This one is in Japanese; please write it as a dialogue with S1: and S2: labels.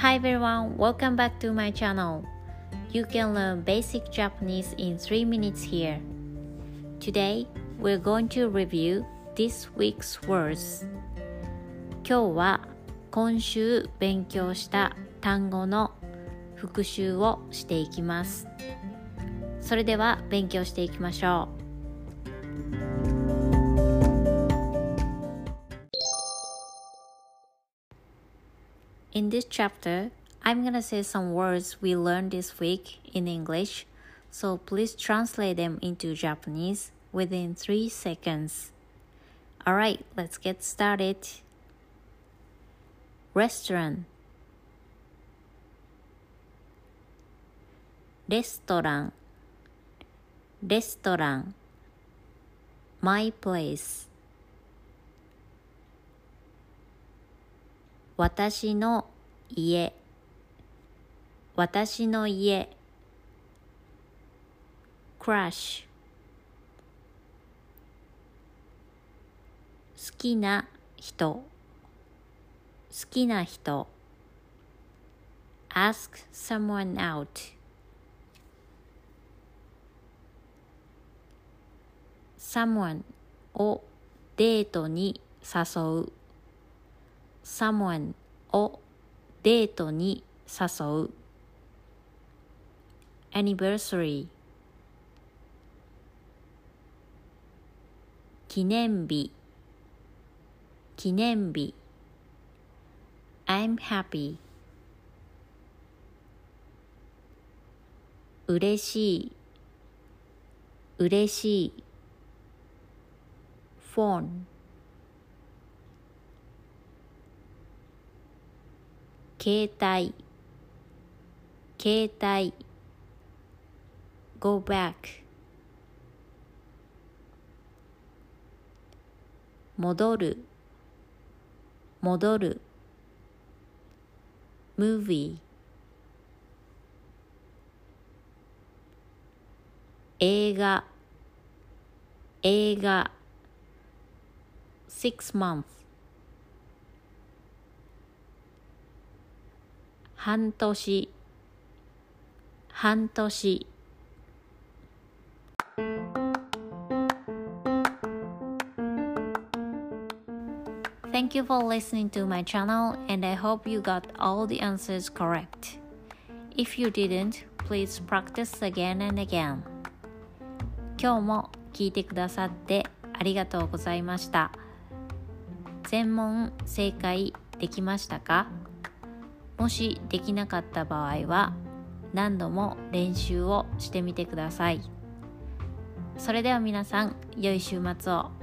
S1: Hi everyone, welcome back to my channel. You can learn basic Japanese in 3 minutes here. Today, we're going to review this week's words. 今日は今週勉強した単語の復習をしていきます。それでは勉強していきましょう。In this chapter, I'm gonna say some words we learned this week in English, so please translate them into Japanese within 3 seconds. Alright, let's get started. Restaurant レストランレストラン My place 私の家私の家 crush 好きな人好きな人 ask someone out「someone をデートに誘う someone をデートに誘う anniversary 記念日記念日 I'm happy 嬉しい嬉しい phone 携帯携帯 go back 戻る戻る movie 映画映画 six months 半年半年 Thank you for listening to my channel and I hope you got all the answers correct. If you didn't, please practice again and again. 今日も聞いてくださってありがとうございました。全問正解できましたかもしできなかった場合は何度も練習をしてみてください。それでは皆さん良い週末を。